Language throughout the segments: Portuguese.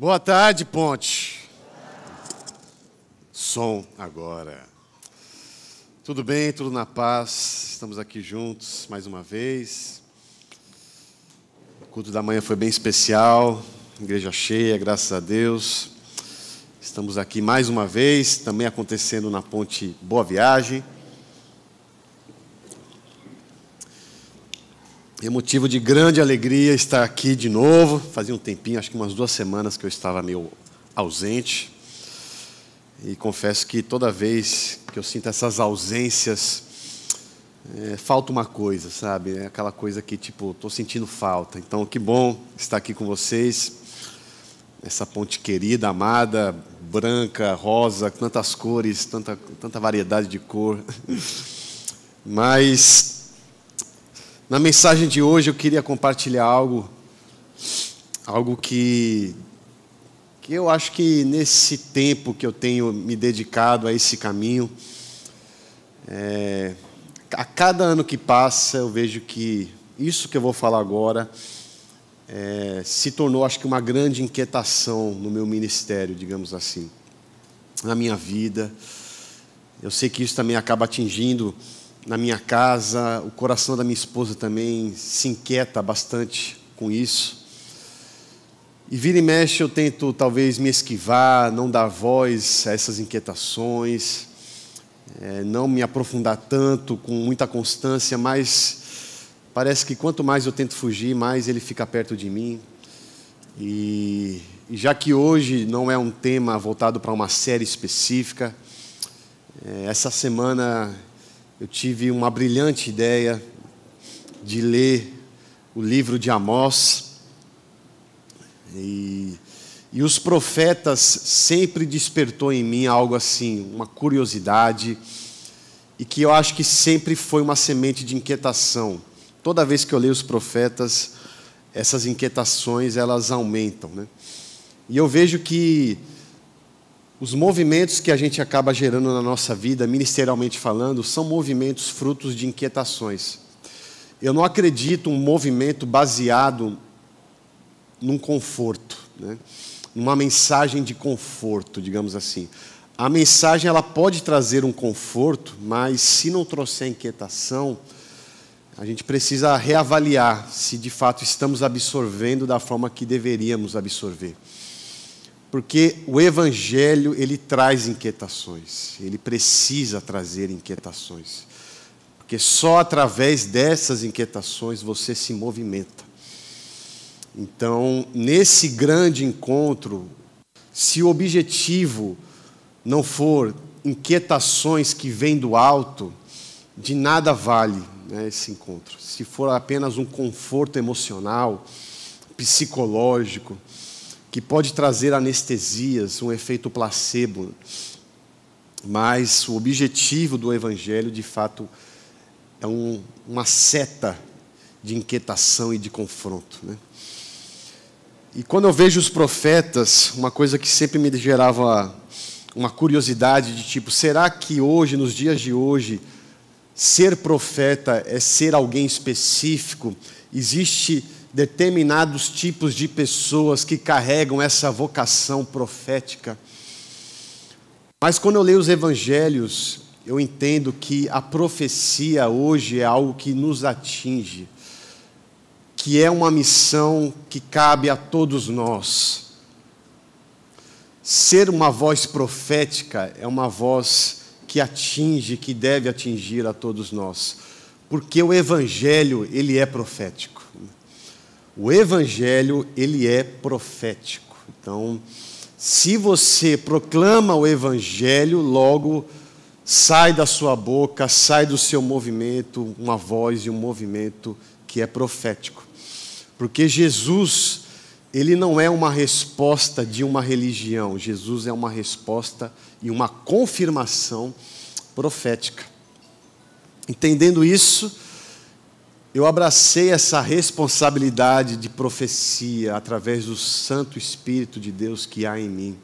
Boa tarde, Ponte. Som agora. Tudo bem, tudo na paz. Estamos aqui juntos mais uma vez. O culto da manhã foi bem especial. Igreja cheia, graças a Deus. Estamos aqui mais uma vez, também acontecendo na Ponte Boa Viagem. É motivo de grande alegria estar aqui de novo. Fazia um tempinho, acho que umas duas semanas que eu estava meio ausente. E confesso que toda vez que eu sinto essas ausências, é, falta uma coisa, sabe? É aquela coisa que, tipo, estou sentindo falta. Então, que bom estar aqui com vocês. Essa ponte querida, amada, branca, rosa, tantas cores, tanta, tanta variedade de cor. Mas na mensagem de hoje eu queria compartilhar algo, algo que, que eu acho que nesse tempo que eu tenho me dedicado a esse caminho, é, a cada ano que passa eu vejo que isso que eu vou falar agora é, se tornou, acho que, uma grande inquietação no meu ministério, digamos assim, na minha vida. Eu sei que isso também acaba atingindo na minha casa, o coração da minha esposa também se inquieta bastante com isso. E vira e mexe eu tento talvez me esquivar, não dar voz a essas inquietações, é, não me aprofundar tanto com muita constância, mas parece que quanto mais eu tento fugir, mais ele fica perto de mim. E, e já que hoje não é um tema voltado para uma série específica, é, essa semana eu tive uma brilhante ideia de ler o livro de Amós. E, e os profetas sempre despertou em mim algo assim, uma curiosidade, e que eu acho que sempre foi uma semente de inquietação. Toda vez que eu leio os profetas, essas inquietações elas aumentam, né? E eu vejo que os movimentos que a gente acaba gerando na nossa vida, ministerialmente falando, são movimentos frutos de inquietações. Eu não acredito um movimento baseado num conforto, né? numa mensagem de conforto, digamos assim. A mensagem ela pode trazer um conforto, mas se não trouxer inquietação, a gente precisa reavaliar se de fato estamos absorvendo da forma que deveríamos absorver. Porque o evangelho, ele traz inquietações. Ele precisa trazer inquietações. Porque só através dessas inquietações você se movimenta. Então, nesse grande encontro, se o objetivo não for inquietações que vêm do alto, de nada vale né, esse encontro. Se for apenas um conforto emocional, psicológico, que pode trazer anestesias, um efeito placebo. Mas o objetivo do Evangelho, de fato, é um, uma seta de inquietação e de confronto. Né? E quando eu vejo os profetas, uma coisa que sempre me gerava uma curiosidade de tipo, será que hoje, nos dias de hoje, ser profeta é ser alguém específico? Existe determinados tipos de pessoas que carregam essa vocação profética. Mas quando eu leio os evangelhos, eu entendo que a profecia hoje é algo que nos atinge, que é uma missão que cabe a todos nós. Ser uma voz profética é uma voz que atinge, que deve atingir a todos nós, porque o evangelho, ele é profético. O evangelho, ele é profético. Então, se você proclama o evangelho, logo sai da sua boca, sai do seu movimento uma voz e um movimento que é profético. Porque Jesus, ele não é uma resposta de uma religião, Jesus é uma resposta e uma confirmação profética. Entendendo isso, eu abracei essa responsabilidade de profecia através do Santo Espírito de Deus que há em mim.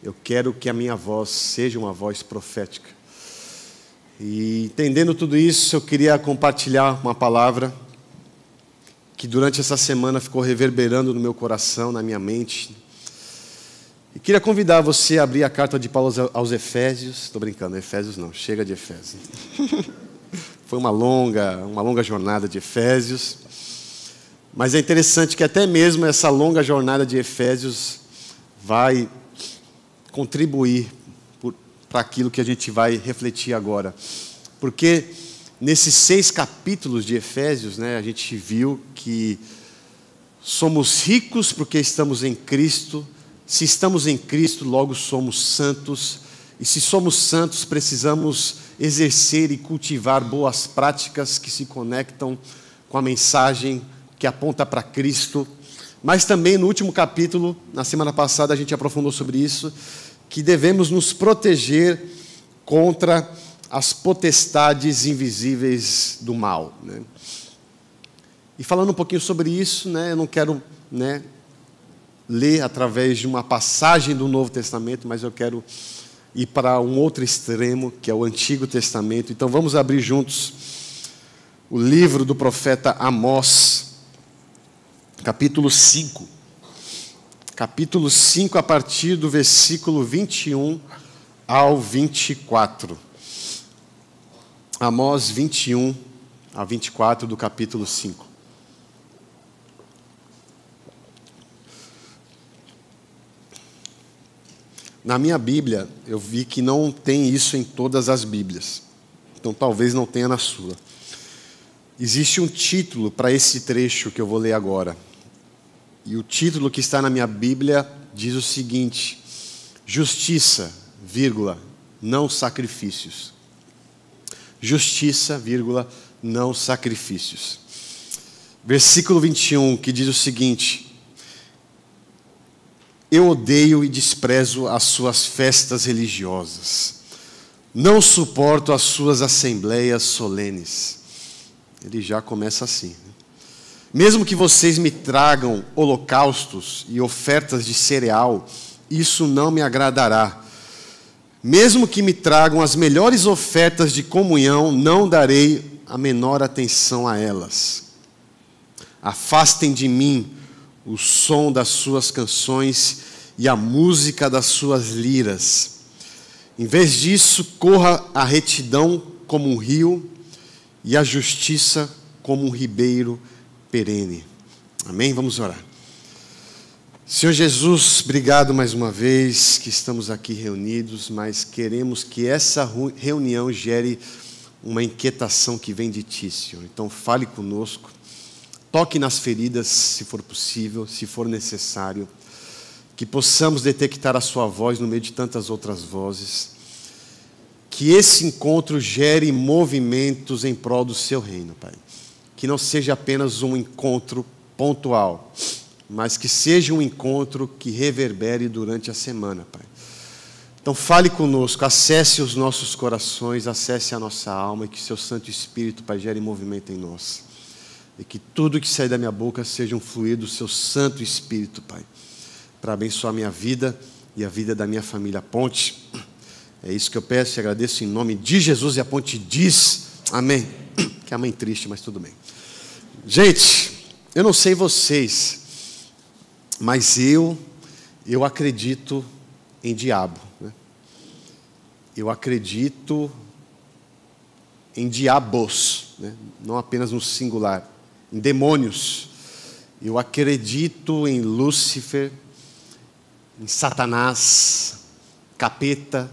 Eu quero que a minha voz seja uma voz profética. E entendendo tudo isso, eu queria compartilhar uma palavra que durante essa semana ficou reverberando no meu coração, na minha mente. queria convidar você a abrir a carta de Paulo aos Efésios. Estou brincando, Efésios não, chega de Efésios. Foi uma longa, uma longa jornada de Efésios. Mas é interessante que até mesmo essa longa jornada de Efésios vai contribuir para aquilo que a gente vai refletir agora. Porque nesses seis capítulos de Efésios, né, a gente viu que somos ricos porque estamos em Cristo. Se estamos em Cristo, logo somos santos. E se somos santos, precisamos exercer e cultivar boas práticas que se conectam com a mensagem que aponta para Cristo. Mas também no último capítulo, na semana passada, a gente aprofundou sobre isso, que devemos nos proteger contra as potestades invisíveis do mal. Né? E falando um pouquinho sobre isso, né, eu não quero né, ler através de uma passagem do Novo Testamento, mas eu quero ir para um outro extremo, que é o Antigo Testamento. Então vamos abrir juntos o livro do profeta Amós, capítulo 5 capítulo 5, a partir do versículo 21 ao 24. Amós 21 a 24 do capítulo 5. Na minha Bíblia, eu vi que não tem isso em todas as Bíblias. Então talvez não tenha na sua. Existe um título para esse trecho que eu vou ler agora. E o título que está na minha Bíblia diz o seguinte: Justiça, vírgula, não sacrifícios. Justiça, vírgula, não sacrifícios. Versículo 21, que diz o seguinte: Eu odeio e desprezo as suas festas religiosas. Não suporto as suas assembleias solenes. Ele já começa assim. Né? Mesmo que vocês me tragam holocaustos e ofertas de cereal, isso não me agradará. Mesmo que me tragam as melhores ofertas de comunhão, não darei a menor atenção a elas. Afastem de mim o som das suas canções e a música das suas liras. Em vez disso, corra a retidão como um rio e a justiça como um ribeiro perene. Amém? Vamos orar. Senhor Jesus, obrigado mais uma vez que estamos aqui reunidos, mas queremos que essa reunião gere uma inquietação que vem de Ti, Senhor. Então, fale conosco, toque nas feridas, se for possível, se for necessário, que possamos detectar a Sua voz no meio de tantas outras vozes, que esse encontro gere movimentos em prol do Seu reino, Pai que não seja apenas um encontro pontual, mas que seja um encontro que reverbere durante a semana, Pai. Então fale conosco, acesse os nossos corações, acesse a nossa alma e que seu Santo Espírito, Pai, gere movimento em nós. E que tudo que sair da minha boca seja um fluir do seu Santo Espírito, Pai, para abençoar minha vida e a vida da minha família. Ponte. É isso que eu peço e agradeço em nome de Jesus e a ponte diz amém. Que é a mãe triste, mas tudo bem. Gente, eu não sei vocês, mas eu, eu acredito em diabo. Né? Eu acredito em diabos, né? não apenas no singular, em demônios. Eu acredito em Lúcifer, em Satanás, capeta,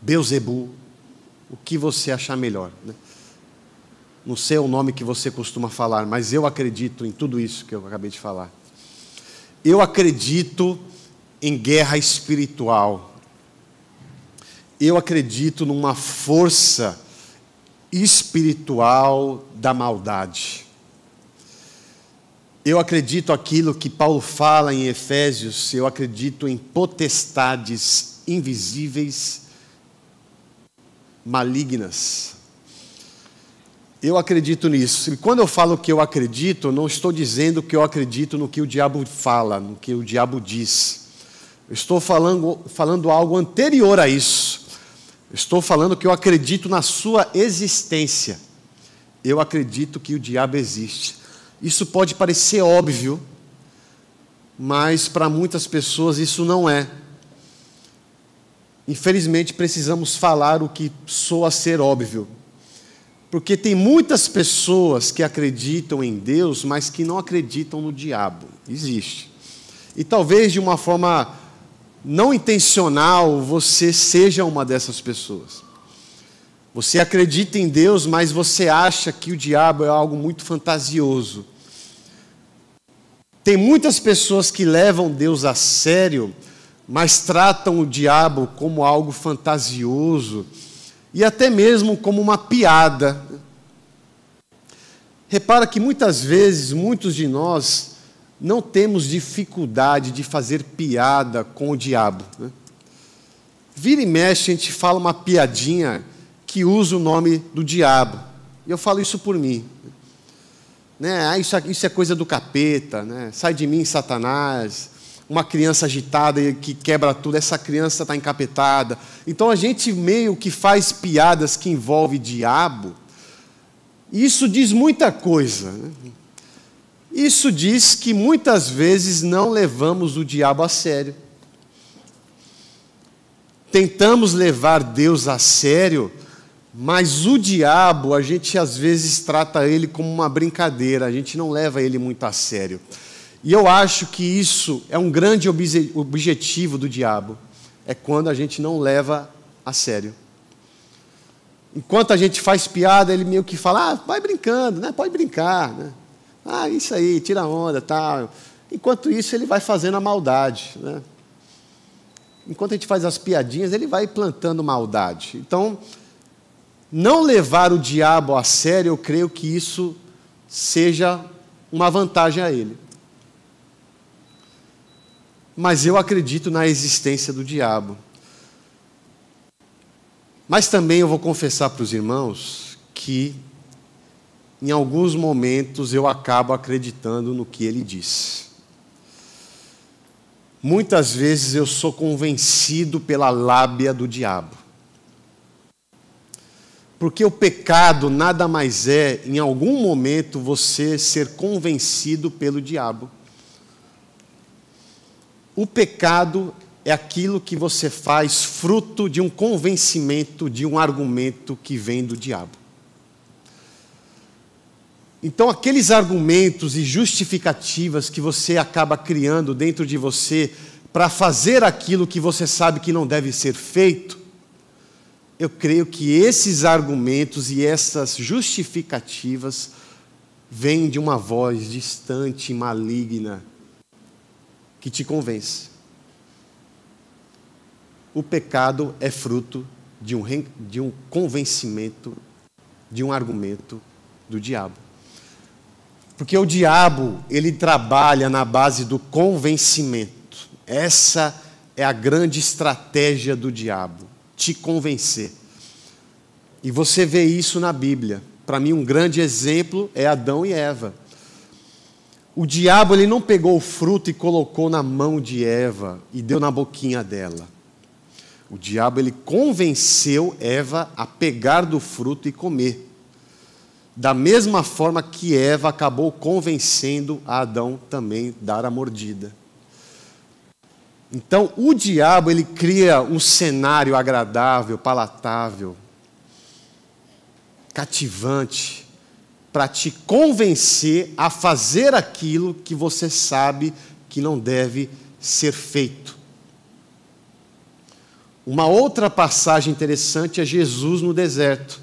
Beuzebu, o que você achar melhor. Né? Não sei o nome que você costuma falar, mas eu acredito em tudo isso que eu acabei de falar. Eu acredito em guerra espiritual. Eu acredito numa força espiritual da maldade. Eu acredito aquilo que Paulo fala em Efésios, eu acredito em potestades invisíveis, malignas eu acredito nisso. E quando eu falo que eu acredito, não estou dizendo que eu acredito no que o diabo fala, no que o diabo diz. Eu estou falando, falando algo anterior a isso. Eu estou falando que eu acredito na sua existência. Eu acredito que o diabo existe. Isso pode parecer óbvio, mas para muitas pessoas isso não é. infelizmente precisamos falar o que soa ser óbvio. Porque tem muitas pessoas que acreditam em Deus, mas que não acreditam no diabo. Existe. E talvez de uma forma não intencional você seja uma dessas pessoas. Você acredita em Deus, mas você acha que o diabo é algo muito fantasioso. Tem muitas pessoas que levam Deus a sério, mas tratam o diabo como algo fantasioso e até mesmo como uma piada. Repara que muitas vezes, muitos de nós não temos dificuldade de fazer piada com o diabo. Né? Vira e mexe, a gente fala uma piadinha que usa o nome do diabo. E eu falo isso por mim. Né? Ah, isso, isso é coisa do capeta, né? sai de mim, Satanás. Uma criança agitada que quebra tudo, essa criança está encapetada. Então a gente meio que faz piadas que envolvem diabo. Isso diz muita coisa. Né? Isso diz que muitas vezes não levamos o diabo a sério. Tentamos levar Deus a sério, mas o diabo, a gente às vezes trata ele como uma brincadeira, a gente não leva ele muito a sério. E eu acho que isso é um grande objetivo do diabo, é quando a gente não leva a sério. Enquanto a gente faz piada, ele meio que fala, ah, vai brincando, né? pode brincar. Né? Ah, isso aí, tira onda, tal. Enquanto isso, ele vai fazendo a maldade. Né? Enquanto a gente faz as piadinhas, ele vai plantando maldade. Então, não levar o diabo a sério, eu creio que isso seja uma vantagem a ele. Mas eu acredito na existência do diabo. Mas também eu vou confessar para os irmãos que em alguns momentos eu acabo acreditando no que ele diz. Muitas vezes eu sou convencido pela lábia do diabo. Porque o pecado nada mais é, em algum momento, você ser convencido pelo diabo. O pecado é aquilo que você faz fruto de um convencimento, de um argumento que vem do diabo. Então, aqueles argumentos e justificativas que você acaba criando dentro de você para fazer aquilo que você sabe que não deve ser feito, eu creio que esses argumentos e essas justificativas vêm de uma voz distante, maligna, que te convence. O pecado é fruto de um, de um convencimento, de um argumento do diabo. Porque o diabo, ele trabalha na base do convencimento. Essa é a grande estratégia do diabo, te convencer. E você vê isso na Bíblia. Para mim, um grande exemplo é Adão e Eva. O diabo ele não pegou o fruto e colocou na mão de Eva e deu na boquinha dela. O diabo ele convenceu Eva a pegar do fruto e comer. Da mesma forma que Eva acabou convencendo Adão também dar a mordida. Então, o diabo ele cria um cenário agradável, palatável, cativante, para te convencer a fazer aquilo que você sabe que não deve ser feito. Uma outra passagem interessante é Jesus no deserto.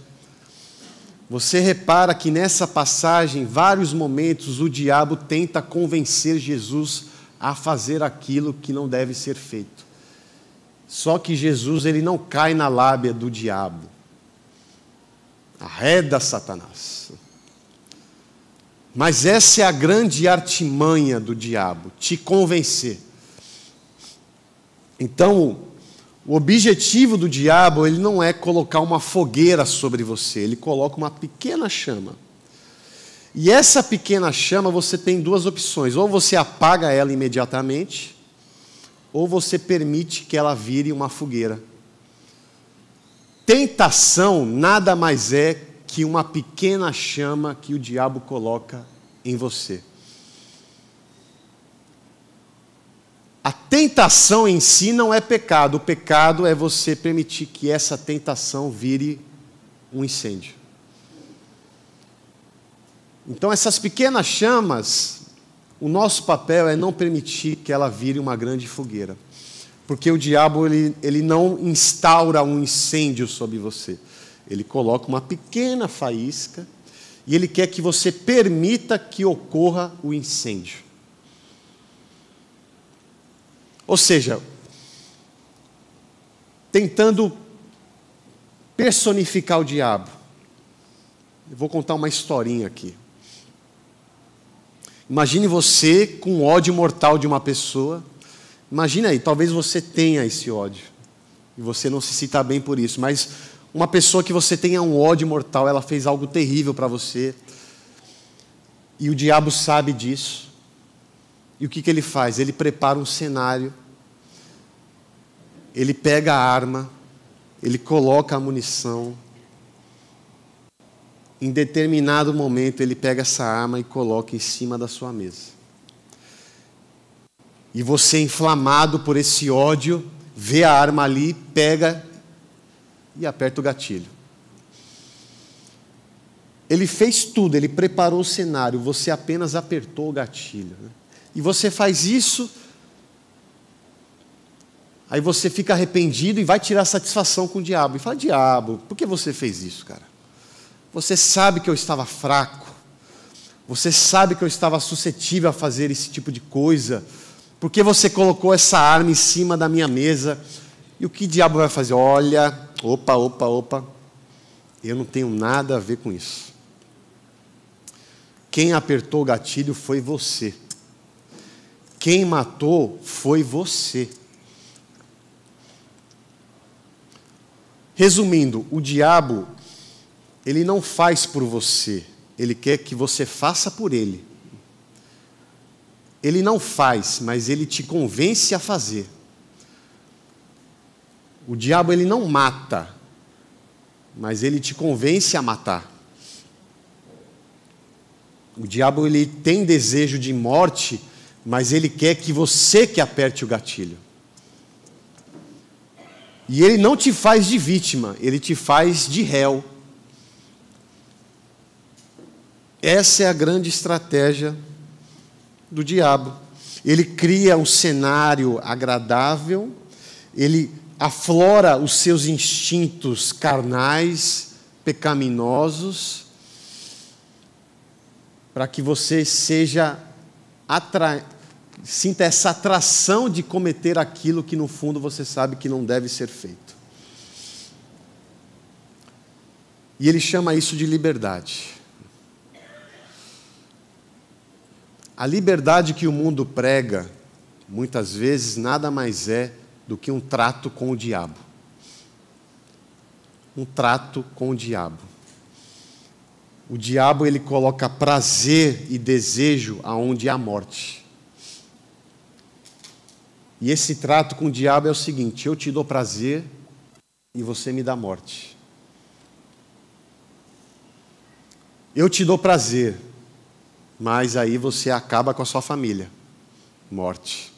Você repara que nessa passagem, vários momentos, o diabo tenta convencer Jesus a fazer aquilo que não deve ser feito. Só que Jesus ele não cai na lábia do diabo. Arreda Satanás. Mas essa é a grande artimanha do diabo, te convencer. Então, o objetivo do diabo, ele não é colocar uma fogueira sobre você, ele coloca uma pequena chama. E essa pequena chama você tem duas opções: ou você apaga ela imediatamente, ou você permite que ela vire uma fogueira. Tentação nada mais é que uma pequena chama que o diabo coloca em você. A tentação em si não é pecado, o pecado é você permitir que essa tentação vire um incêndio. Então, essas pequenas chamas, o nosso papel é não permitir que ela vire uma grande fogueira. Porque o diabo ele, ele não instaura um incêndio sobre você. Ele coloca uma pequena faísca e ele quer que você permita que ocorra o incêndio. Ou seja, tentando personificar o diabo. Eu vou contar uma historinha aqui. Imagine você com ódio mortal de uma pessoa. Imagine aí, talvez você tenha esse ódio. E você não se sinta bem por isso, mas uma pessoa que você tenha um ódio mortal, ela fez algo terrível para você. E o diabo sabe disso. E o que, que ele faz? Ele prepara um cenário, ele pega a arma, ele coloca a munição. Em determinado momento, ele pega essa arma e coloca em cima da sua mesa. E você, inflamado por esse ódio, vê a arma ali, pega e aperta o gatilho. Ele fez tudo, ele preparou o cenário, você apenas apertou o gatilho. Né? E você faz isso, aí você fica arrependido e vai tirar satisfação com o diabo. E fala: Diabo, por que você fez isso, cara? Você sabe que eu estava fraco, você sabe que eu estava suscetível a fazer esse tipo de coisa, porque você colocou essa arma em cima da minha mesa. E o que diabo vai fazer? Olha, opa, opa, opa, eu não tenho nada a ver com isso. Quem apertou o gatilho foi você. Quem matou foi você. Resumindo, o diabo, ele não faz por você, ele quer que você faça por ele. Ele não faz, mas ele te convence a fazer. O diabo ele não mata, mas ele te convence a matar. O diabo ele tem desejo de morte, mas ele quer que você que aperte o gatilho. E ele não te faz de vítima, ele te faz de réu. Essa é a grande estratégia do diabo. Ele cria um cenário agradável, ele aflora os seus instintos carnais, pecaminosos, para que você seja atra sinta essa atração de cometer aquilo que no fundo você sabe que não deve ser feito. E ele chama isso de liberdade. A liberdade que o mundo prega, muitas vezes, nada mais é do que um trato com o diabo. Um trato com o diabo. O diabo ele coloca prazer e desejo aonde há morte. E esse trato com o diabo é o seguinte: eu te dou prazer e você me dá morte. Eu te dou prazer, mas aí você acaba com a sua família. Morte.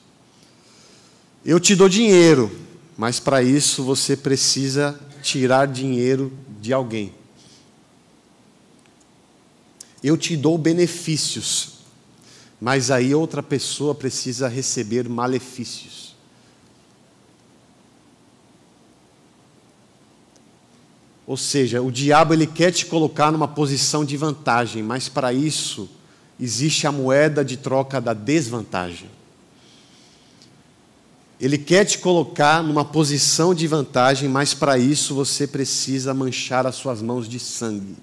Eu te dou dinheiro, mas para isso você precisa tirar dinheiro de alguém. Eu te dou benefícios, mas aí outra pessoa precisa receber malefícios. Ou seja, o diabo ele quer te colocar numa posição de vantagem, mas para isso existe a moeda de troca da desvantagem. Ele quer te colocar numa posição de vantagem, mas para isso você precisa manchar as suas mãos de sangue.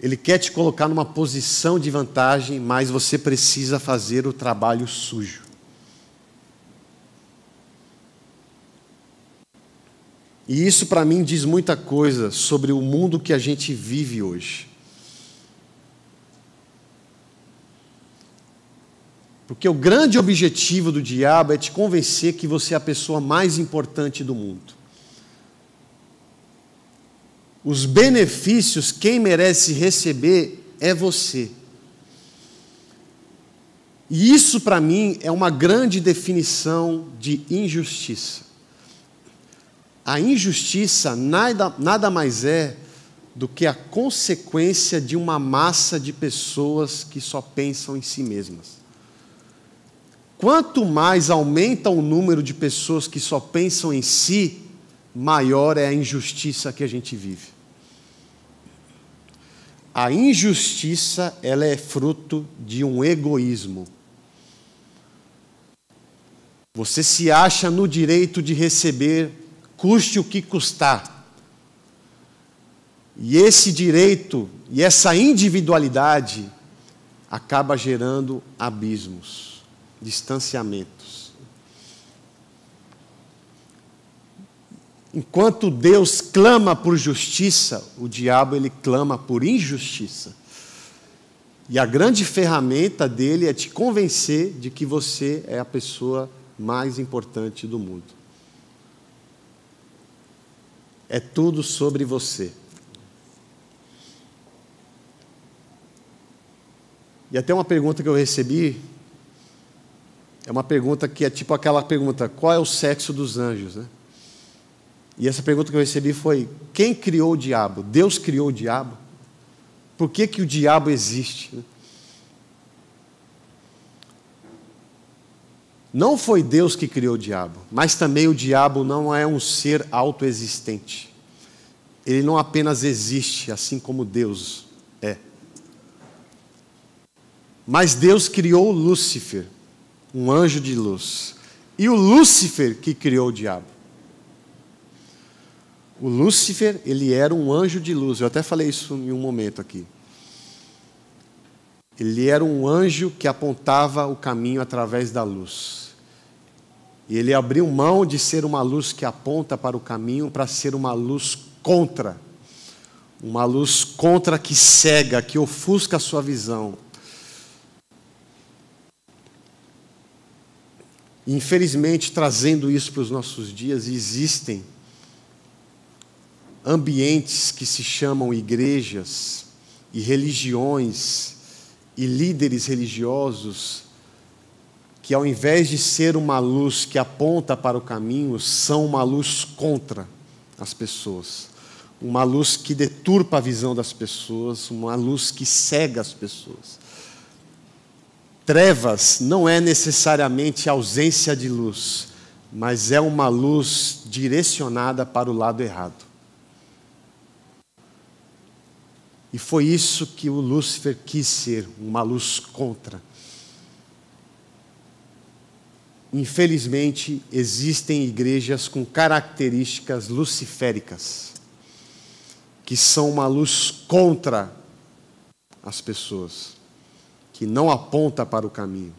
Ele quer te colocar numa posição de vantagem, mas você precisa fazer o trabalho sujo. E isso para mim diz muita coisa sobre o mundo que a gente vive hoje. Porque o grande objetivo do diabo é te convencer que você é a pessoa mais importante do mundo. Os benefícios, quem merece receber é você. E isso, para mim, é uma grande definição de injustiça. A injustiça nada, nada mais é do que a consequência de uma massa de pessoas que só pensam em si mesmas. Quanto mais aumenta o número de pessoas que só pensam em si, maior é a injustiça que a gente vive. A injustiça, ela é fruto de um egoísmo. Você se acha no direito de receber, custe o que custar. E esse direito e essa individualidade acaba gerando abismos distanciamentos. Enquanto Deus clama por justiça, o diabo ele clama por injustiça. E a grande ferramenta dele é te convencer de que você é a pessoa mais importante do mundo. É tudo sobre você. E até uma pergunta que eu recebi é uma pergunta que é tipo aquela pergunta: qual é o sexo dos anjos? Né? E essa pergunta que eu recebi foi: quem criou o diabo? Deus criou o diabo? Por que, que o diabo existe? Né? Não foi Deus que criou o diabo, mas também o diabo não é um ser autoexistente. Ele não apenas existe, assim como Deus é. Mas Deus criou Lúcifer um anjo de luz. E o Lúcifer que criou o diabo. O Lúcifer, ele era um anjo de luz. Eu até falei isso em um momento aqui. Ele era um anjo que apontava o caminho através da luz. E ele abriu mão de ser uma luz que aponta para o caminho para ser uma luz contra. Uma luz contra que cega, que ofusca a sua visão. Infelizmente, trazendo isso para os nossos dias, existem ambientes que se chamam igrejas e religiões e líderes religiosos que, ao invés de ser uma luz que aponta para o caminho, são uma luz contra as pessoas, uma luz que deturpa a visão das pessoas, uma luz que cega as pessoas. Trevas não é necessariamente ausência de luz, mas é uma luz direcionada para o lado errado. E foi isso que o Lúcifer quis ser, uma luz contra. Infelizmente, existem igrejas com características luciféricas, que são uma luz contra as pessoas que não aponta para o caminho.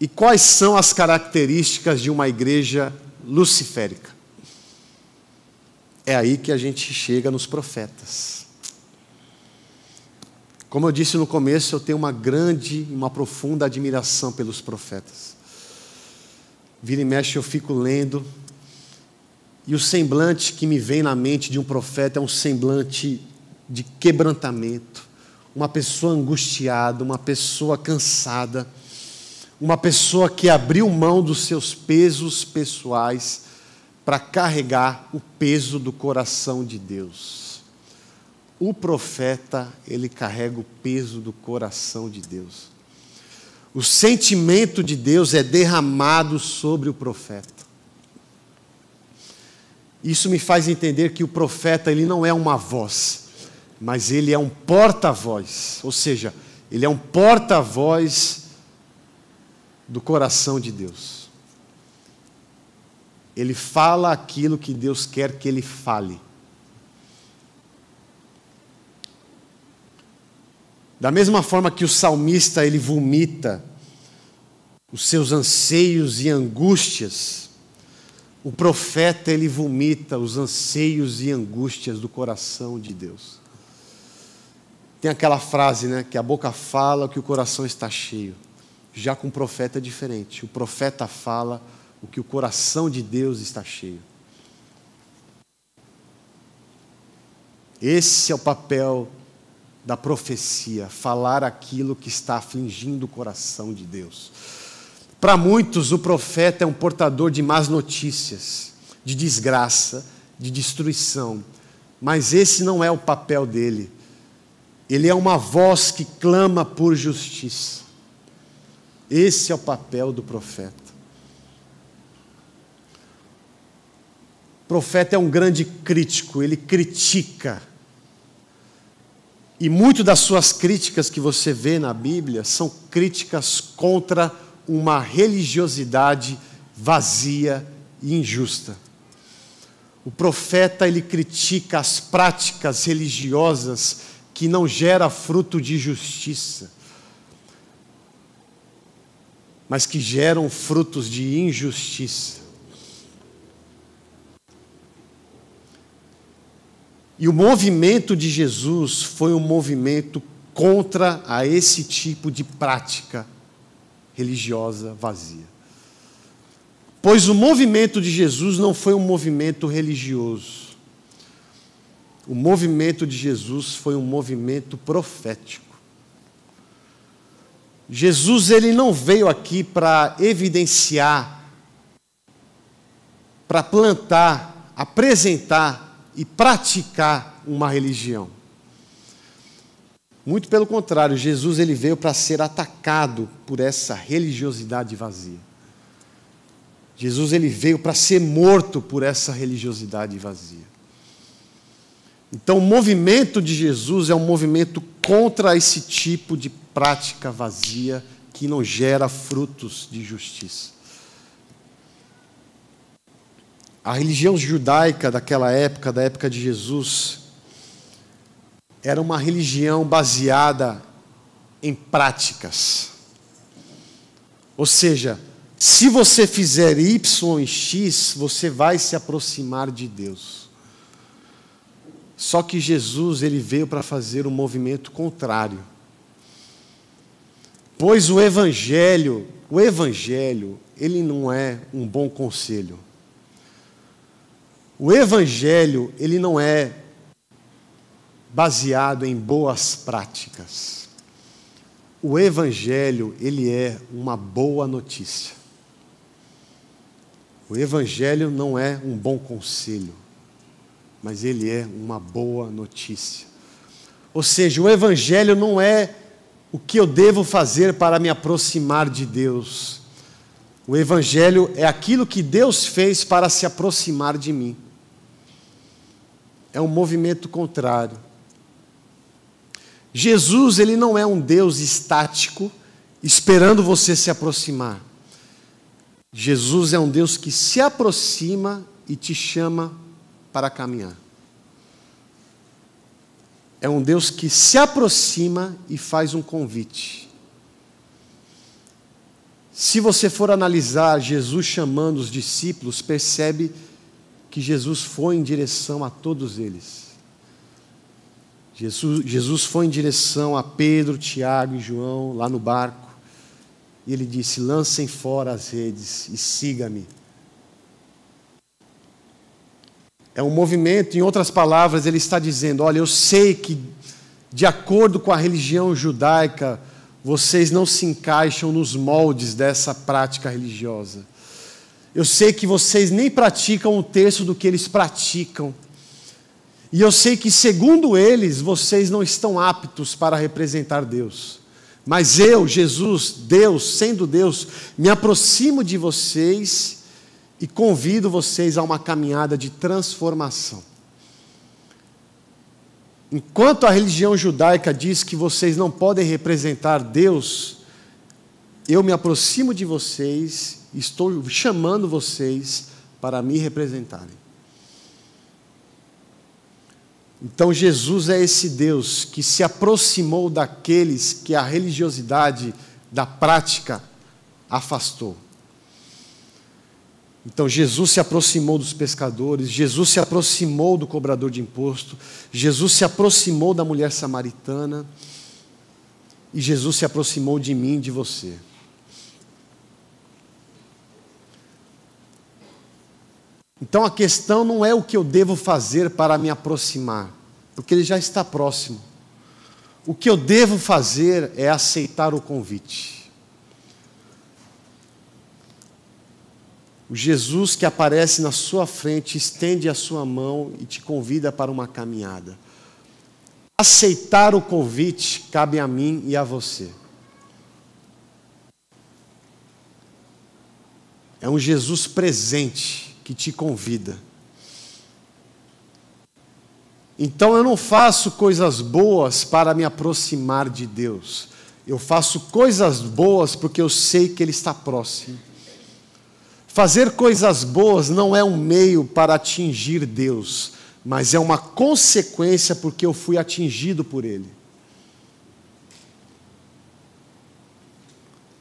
E quais são as características de uma igreja luciférica? É aí que a gente chega nos profetas. Como eu disse no começo, eu tenho uma grande, uma profunda admiração pelos profetas. Vira e mexe eu fico lendo, e o semblante que me vem na mente de um profeta é um semblante de quebrantamento, uma pessoa angustiada, uma pessoa cansada, uma pessoa que abriu mão dos seus pesos pessoais para carregar o peso do coração de Deus. O profeta, ele carrega o peso do coração de Deus. O sentimento de Deus é derramado sobre o profeta. Isso me faz entender que o profeta ele não é uma voz, mas ele é um porta-voz, ou seja, ele é um porta-voz do coração de Deus. Ele fala aquilo que Deus quer que ele fale. Da mesma forma que o salmista ele vomita os seus anseios e angústias, o profeta ele vomita os anseios e angústias do coração de Deus. Tem aquela frase, né, que a boca fala que o coração está cheio. Já com o profeta é diferente. O profeta fala o que o coração de Deus está cheio. Esse é o papel da profecia, falar aquilo que está afligindo o coração de Deus. Para muitos, o profeta é um portador de más notícias, de desgraça, de destruição, mas esse não é o papel dele. Ele é uma voz que clama por justiça. Esse é o papel do profeta. O profeta é um grande crítico, ele critica. E muito das suas críticas que você vê na Bíblia são críticas contra uma religiosidade vazia e injusta. O profeta ele critica as práticas religiosas que não gera fruto de justiça, mas que geram frutos de injustiça. E o movimento de Jesus foi um movimento contra a esse tipo de prática religiosa vazia. Pois o movimento de Jesus não foi um movimento religioso. O movimento de Jesus foi um movimento profético. Jesus ele não veio aqui para evidenciar, para plantar, apresentar e praticar uma religião. Muito pelo contrário, Jesus ele veio para ser atacado por essa religiosidade vazia. Jesus ele veio para ser morto por essa religiosidade vazia. Então, o movimento de Jesus é um movimento contra esse tipo de prática vazia que não gera frutos de justiça. A religião judaica daquela época, da época de Jesus, era uma religião baseada em práticas. Ou seja, se você fizer Y e X, você vai se aproximar de Deus. Só que Jesus ele veio para fazer o um movimento contrário. Pois o evangelho, o evangelho, ele não é um bom conselho. O evangelho, ele não é baseado em boas práticas. O evangelho, ele é uma boa notícia. O evangelho não é um bom conselho, mas ele é uma boa notícia. Ou seja, o evangelho não é o que eu devo fazer para me aproximar de Deus. O evangelho é aquilo que Deus fez para se aproximar de mim. É um movimento contrário. Jesus, ele não é um Deus estático, esperando você se aproximar. Jesus é um Deus que se aproxima e te chama para caminhar. É um Deus que se aproxima e faz um convite. Se você for analisar Jesus chamando os discípulos, percebe que Jesus foi em direção a todos eles. Jesus, Jesus foi em direção a Pedro, Tiago e João, lá no barco, e ele disse: lancem fora as redes e siga-me. É um movimento, em outras palavras, ele está dizendo: olha, eu sei que, de acordo com a religião judaica, vocês não se encaixam nos moldes dessa prática religiosa. Eu sei que vocês nem praticam um terço do que eles praticam. E eu sei que, segundo eles, vocês não estão aptos para representar Deus. Mas eu, Jesus, Deus, sendo Deus, me aproximo de vocês e convido vocês a uma caminhada de transformação. Enquanto a religião judaica diz que vocês não podem representar Deus, eu me aproximo de vocês, estou chamando vocês para me representarem. Então Jesus é esse Deus que se aproximou daqueles que a religiosidade da prática afastou. Então Jesus se aproximou dos pescadores, Jesus se aproximou do cobrador de imposto, Jesus se aproximou da mulher samaritana e Jesus se aproximou de mim, de você. Então a questão não é o que eu devo fazer para me aproximar, porque ele já está próximo. o que eu devo fazer é aceitar o convite. O Jesus que aparece na sua frente estende a sua mão e te convida para uma caminhada. Aceitar o convite cabe a mim e a você. É um Jesus presente que te convida. Então eu não faço coisas boas para me aproximar de Deus. Eu faço coisas boas porque eu sei que Ele está próximo. Fazer coisas boas não é um meio para atingir Deus, mas é uma consequência porque eu fui atingido por Ele.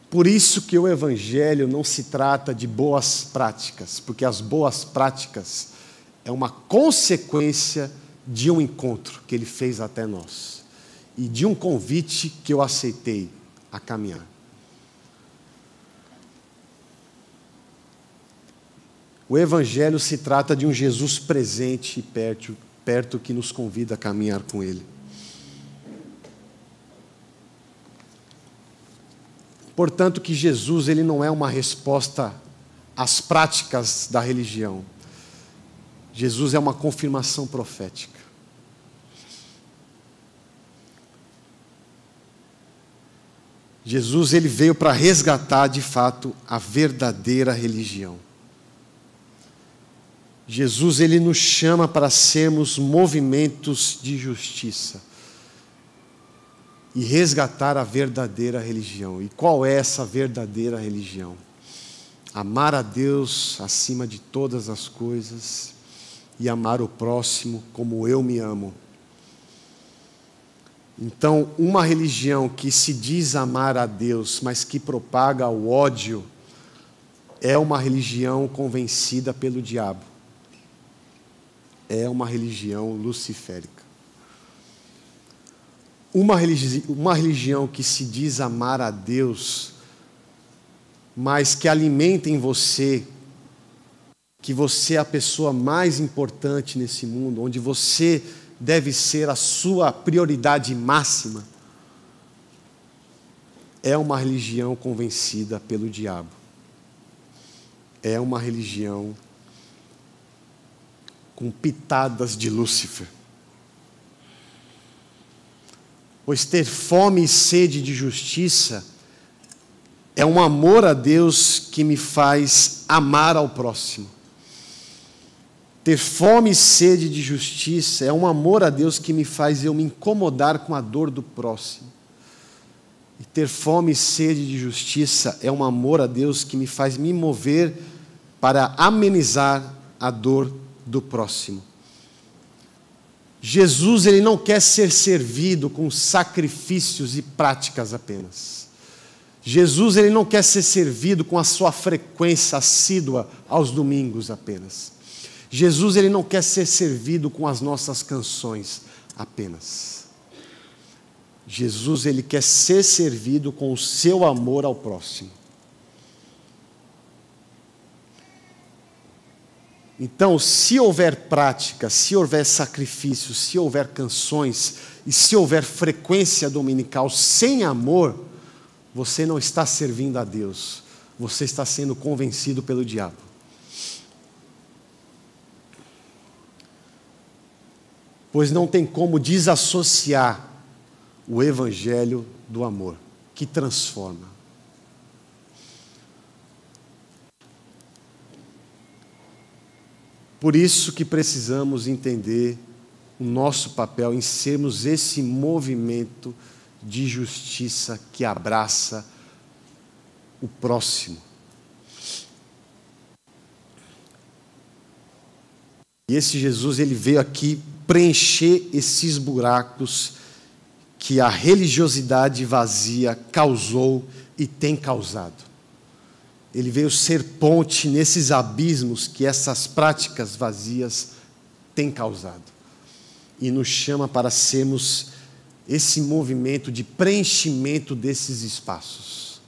Por isso que o Evangelho não se trata de boas práticas, porque as boas práticas é uma consequência de um encontro que Ele fez até nós e de um convite que eu aceitei a caminhar. O Evangelho se trata de um Jesus presente e perto, perto que nos convida a caminhar com Ele. Portanto, que Jesus ele não é uma resposta às práticas da religião. Jesus é uma confirmação profética. Jesus ele veio para resgatar de fato a verdadeira religião. Jesus ele nos chama para sermos movimentos de justiça e resgatar a verdadeira religião. E qual é essa verdadeira religião? Amar a Deus acima de todas as coisas e amar o próximo como eu me amo. Então, uma religião que se diz amar a Deus, mas que propaga o ódio, é uma religião convencida pelo diabo é uma religião luciférica. Uma, religi uma religião que se diz amar a Deus, mas que alimenta em você que você é a pessoa mais importante nesse mundo, onde você deve ser a sua prioridade máxima, é uma religião convencida pelo diabo. É uma religião com pitadas de Lúcifer. Pois ter fome e sede de justiça é um amor a Deus que me faz amar ao próximo. Ter fome e sede de justiça é um amor a Deus que me faz eu me incomodar com a dor do próximo. E ter fome e sede de justiça é um amor a Deus que me faz me mover para amenizar a dor do próximo. Jesus ele não quer ser servido com sacrifícios e práticas apenas. Jesus ele não quer ser servido com a sua frequência assídua aos domingos apenas. Jesus ele não quer ser servido com as nossas canções apenas. Jesus ele quer ser servido com o seu amor ao próximo. Então, se houver prática, se houver sacrifício, se houver canções e se houver frequência dominical sem amor, você não está servindo a Deus, você está sendo convencido pelo diabo. Pois não tem como desassociar o evangelho do amor, que transforma. Por isso que precisamos entender o nosso papel em sermos esse movimento de justiça que abraça o próximo. E esse Jesus, ele veio aqui preencher esses buracos que a religiosidade vazia causou e tem causado. Ele veio ser ponte nesses abismos que essas práticas vazias têm causado. E nos chama para sermos esse movimento de preenchimento desses espaços.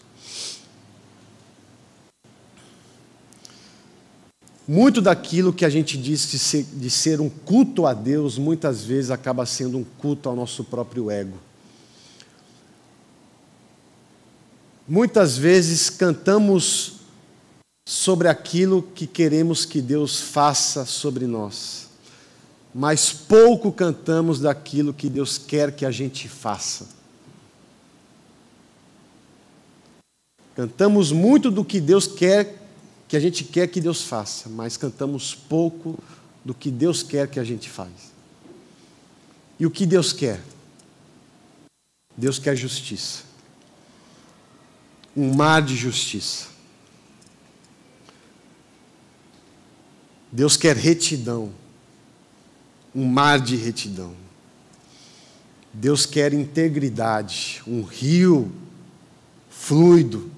Muito daquilo que a gente diz de ser, um culto a Deus, muitas vezes acaba sendo um culto ao nosso próprio ego. Muitas vezes cantamos sobre aquilo que queremos que Deus faça sobre nós, mas pouco cantamos daquilo que Deus quer que a gente faça. Cantamos muito do que Deus quer, que a gente quer que Deus faça, mas cantamos pouco do que Deus quer que a gente faça. E o que Deus quer? Deus quer justiça. Um mar de justiça. Deus quer retidão. Um mar de retidão. Deus quer integridade, um rio fluido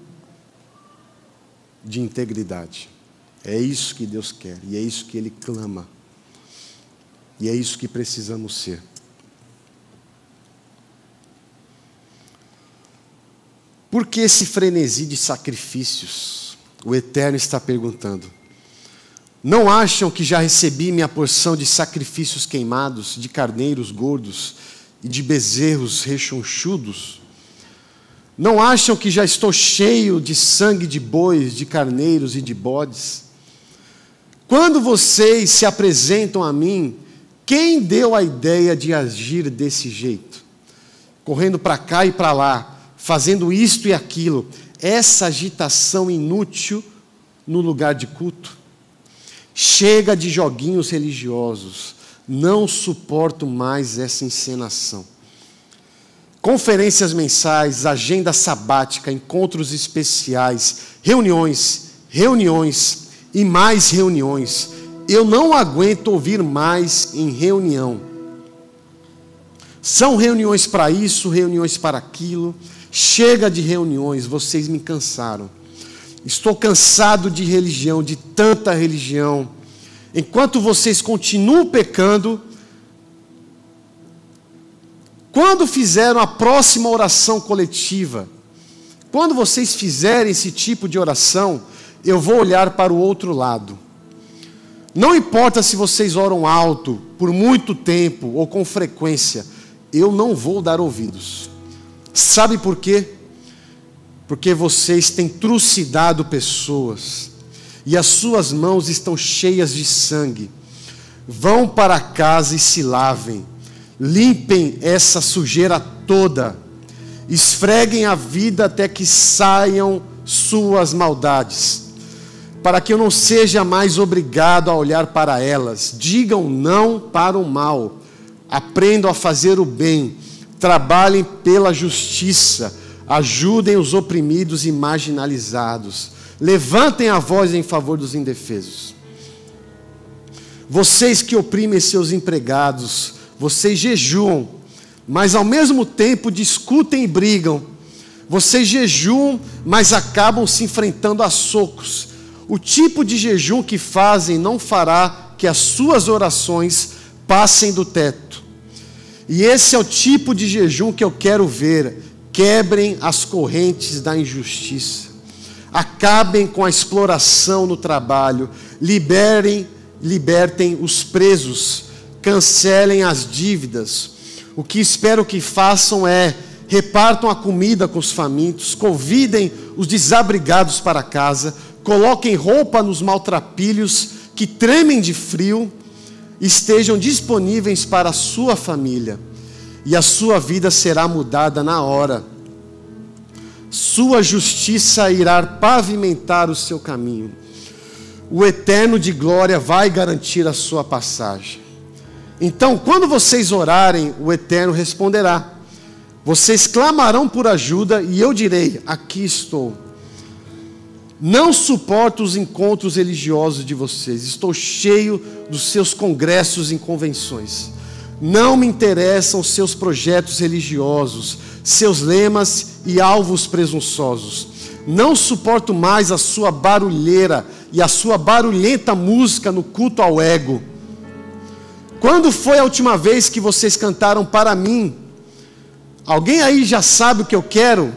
de integridade. É isso que Deus quer e é isso que Ele clama. E é isso que precisamos ser. Por que esse frenesi de sacrifícios? O Eterno está perguntando. Não acham que já recebi minha porção de sacrifícios queimados, de carneiros gordos e de bezerros rechonchudos? Não acham que já estou cheio de sangue de bois, de carneiros e de bodes? Quando vocês se apresentam a mim, quem deu a ideia de agir desse jeito? Correndo para cá e para lá, fazendo isto e aquilo, essa agitação inútil no lugar de culto. Chega de joguinhos religiosos, não suporto mais essa encenação. Conferências mensais, agenda sabática, encontros especiais, reuniões, reuniões e mais reuniões. Eu não aguento ouvir mais em reunião. São reuniões para isso, reuniões para aquilo Chega de reuniões, vocês me cansaram. Estou cansado de religião, de tanta religião. Enquanto vocês continuam pecando, quando fizeram a próxima oração coletiva, quando vocês fizerem esse tipo de oração, eu vou olhar para o outro lado. Não importa se vocês oram alto, por muito tempo ou com frequência, eu não vou dar ouvidos. Sabe por quê? Porque vocês têm trucidado pessoas e as suas mãos estão cheias de sangue. Vão para casa e se lavem, limpem essa sujeira toda, esfreguem a vida até que saiam suas maldades, para que eu não seja mais obrigado a olhar para elas. Digam não para o mal, aprendam a fazer o bem trabalhem pela justiça, ajudem os oprimidos e marginalizados, levantem a voz em favor dos indefesos. Vocês que oprimem seus empregados, vocês jejuam, mas ao mesmo tempo discutem e brigam. Vocês jejuam, mas acabam se enfrentando a socos. O tipo de jejum que fazem não fará que as suas orações passem do teto. E esse é o tipo de jejum que eu quero ver. Quebrem as correntes da injustiça. Acabem com a exploração no trabalho. Liberem, libertem os presos. Cancelem as dívidas. O que espero que façam é repartam a comida com os famintos, convidem os desabrigados para casa, coloquem roupa nos maltrapilhos que tremem de frio estejam disponíveis para a sua família, e a sua vida será mudada na hora. Sua justiça irá pavimentar o seu caminho. O eterno de glória vai garantir a sua passagem. Então, quando vocês orarem, o eterno responderá. Vocês clamarão por ajuda e eu direi: Aqui estou. Não suporto os encontros religiosos de vocês. Estou cheio dos seus congressos e convenções. Não me interessam seus projetos religiosos, seus lemas e alvos presunçosos. Não suporto mais a sua barulheira e a sua barulhenta música no culto ao ego. Quando foi a última vez que vocês cantaram para mim? Alguém aí já sabe o que eu quero?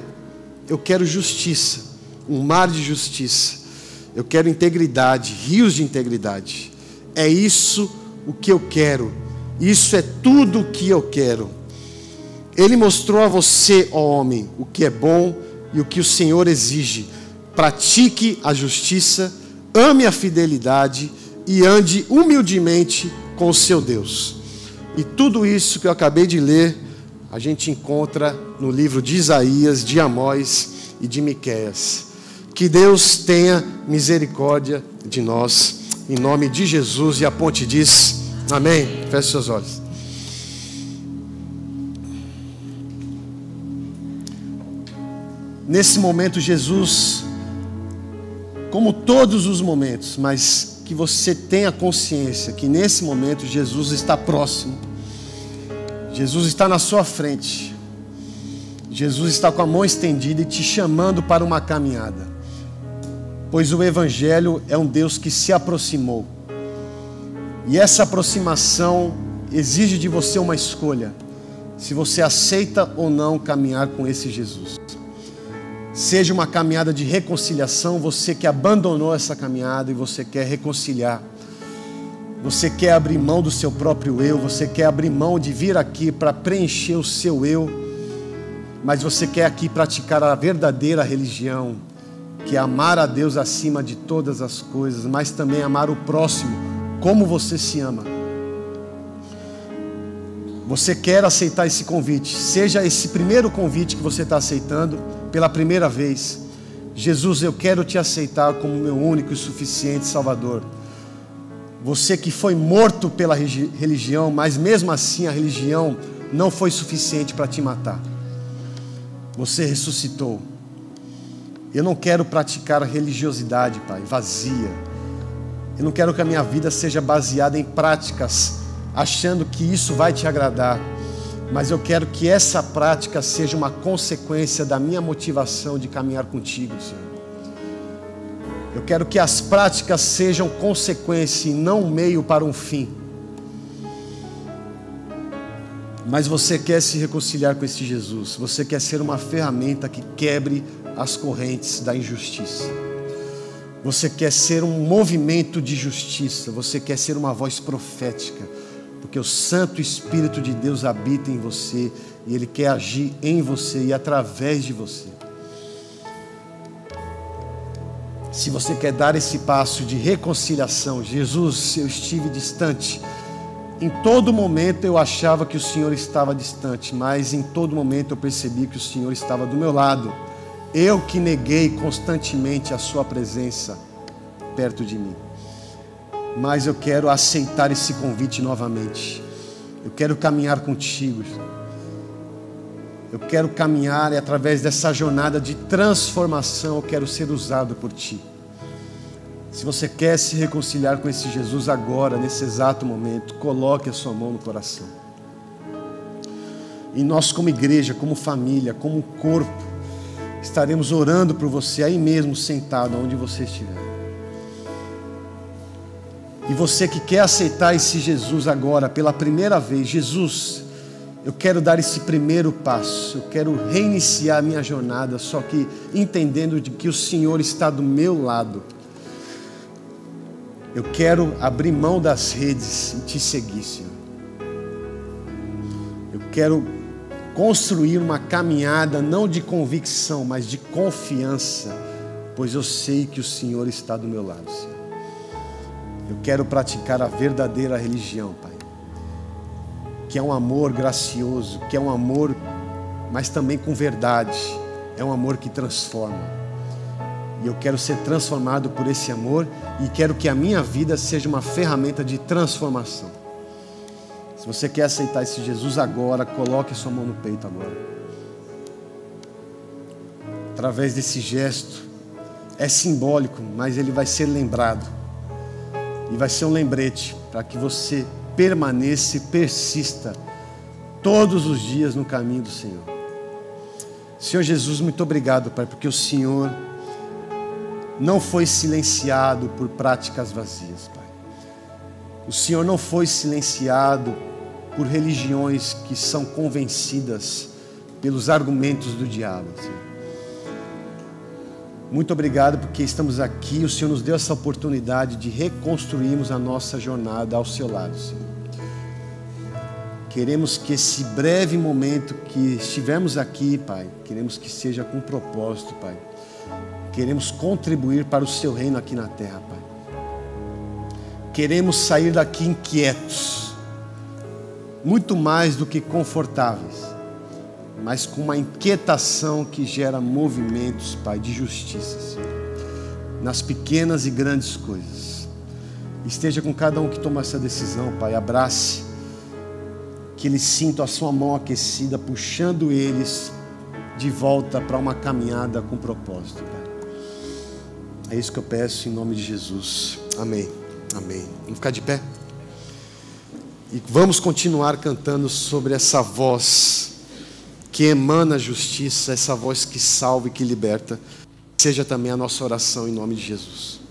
Eu quero justiça um mar de justiça. Eu quero integridade, rios de integridade. É isso o que eu quero. Isso é tudo o que eu quero. Ele mostrou a você, ó homem, o que é bom e o que o Senhor exige. Pratique a justiça, ame a fidelidade e ande humildemente com o seu Deus. E tudo isso que eu acabei de ler, a gente encontra no livro de Isaías, de Amós e de Miqueias. Que Deus tenha misericórdia de nós, em nome de Jesus. E a ponte diz: Amém. Feche seus olhos. Nesse momento, Jesus, como todos os momentos, mas que você tenha consciência que nesse momento Jesus está próximo, Jesus está na sua frente, Jesus está com a mão estendida e te chamando para uma caminhada, pois o Evangelho é um Deus que se aproximou, e essa aproximação exige de você uma escolha, se você aceita ou não caminhar com esse Jesus. Seja uma caminhada de reconciliação, você que abandonou essa caminhada e você quer reconciliar. Você quer abrir mão do seu próprio eu, você quer abrir mão de vir aqui para preencher o seu eu, mas você quer aqui praticar a verdadeira religião, que é amar a Deus acima de todas as coisas, mas também amar o próximo como você se ama. Você quer aceitar esse convite, seja esse primeiro convite que você está aceitando pela primeira vez. Jesus, eu quero te aceitar como meu único e suficiente Salvador. Você que foi morto pela religião, mas mesmo assim a religião não foi suficiente para te matar. Você ressuscitou. Eu não quero praticar religiosidade, Pai, vazia. Eu não quero que a minha vida seja baseada em práticas, achando que isso vai te agradar mas eu quero que essa prática seja uma consequência da minha motivação de caminhar contigo, Senhor. Eu quero que as práticas sejam consequência e não meio para um fim. Mas você quer se reconciliar com esse Jesus, você quer ser uma ferramenta que quebre as correntes da injustiça. Você quer ser um movimento de justiça, você quer ser uma voz profética porque o Santo Espírito de Deus habita em você e Ele quer agir em você e através de você. Se você quer dar esse passo de reconciliação, Jesus, eu estive distante. Em todo momento eu achava que o Senhor estava distante, mas em todo momento eu percebi que o Senhor estava do meu lado. Eu que neguei constantemente a Sua presença perto de mim mas eu quero aceitar esse convite novamente. Eu quero caminhar contigo. Eu quero caminhar e através dessa jornada de transformação eu quero ser usado por ti. Se você quer se reconciliar com esse Jesus agora, nesse exato momento, coloque a sua mão no coração. E nós, como igreja, como família, como corpo, estaremos orando por você aí mesmo, sentado, onde você estiver. E você que quer aceitar esse Jesus agora, pela primeira vez, Jesus, eu quero dar esse primeiro passo, eu quero reiniciar a minha jornada, só que entendendo de que o Senhor está do meu lado. Eu quero abrir mão das redes e te seguir, Senhor. Eu quero construir uma caminhada não de convicção, mas de confiança, pois eu sei que o Senhor está do meu lado, Senhor. Eu quero praticar a verdadeira religião, Pai. Que é um amor gracioso, que é um amor, mas também com verdade. É um amor que transforma. E eu quero ser transformado por esse amor e quero que a minha vida seja uma ferramenta de transformação. Se você quer aceitar esse Jesus agora, coloque sua mão no peito agora. Através desse gesto, é simbólico, mas ele vai ser lembrado. E vai ser um lembrete para que você permaneça e persista todos os dias no caminho do Senhor. Senhor Jesus, muito obrigado, Pai, porque o Senhor não foi silenciado por práticas vazias, Pai. O Senhor não foi silenciado por religiões que são convencidas pelos argumentos do diabo, Senhor. Muito obrigado porque estamos aqui. O Senhor nos deu essa oportunidade de reconstruirmos a nossa jornada ao seu lado, Senhor. Queremos que esse breve momento que estivermos aqui, Pai, queremos que seja com propósito, Pai. Queremos contribuir para o Seu reino aqui na terra, Pai. Queremos sair daqui inquietos, muito mais do que confortáveis, mas com uma inquietação que gera movimentos, Pai, de justiça, Senhor, nas pequenas e grandes coisas. Esteja com cada um que toma essa decisão, Pai. Abrace, que eles sintam a Sua mão aquecida, puxando eles de volta para uma caminhada com propósito, Pai. É isso que eu peço em nome de Jesus. Amém. Amém. Vamos ficar de pé? E vamos continuar cantando sobre essa voz que emana justiça, essa voz que salva e que liberta. Seja também a nossa oração em nome de Jesus.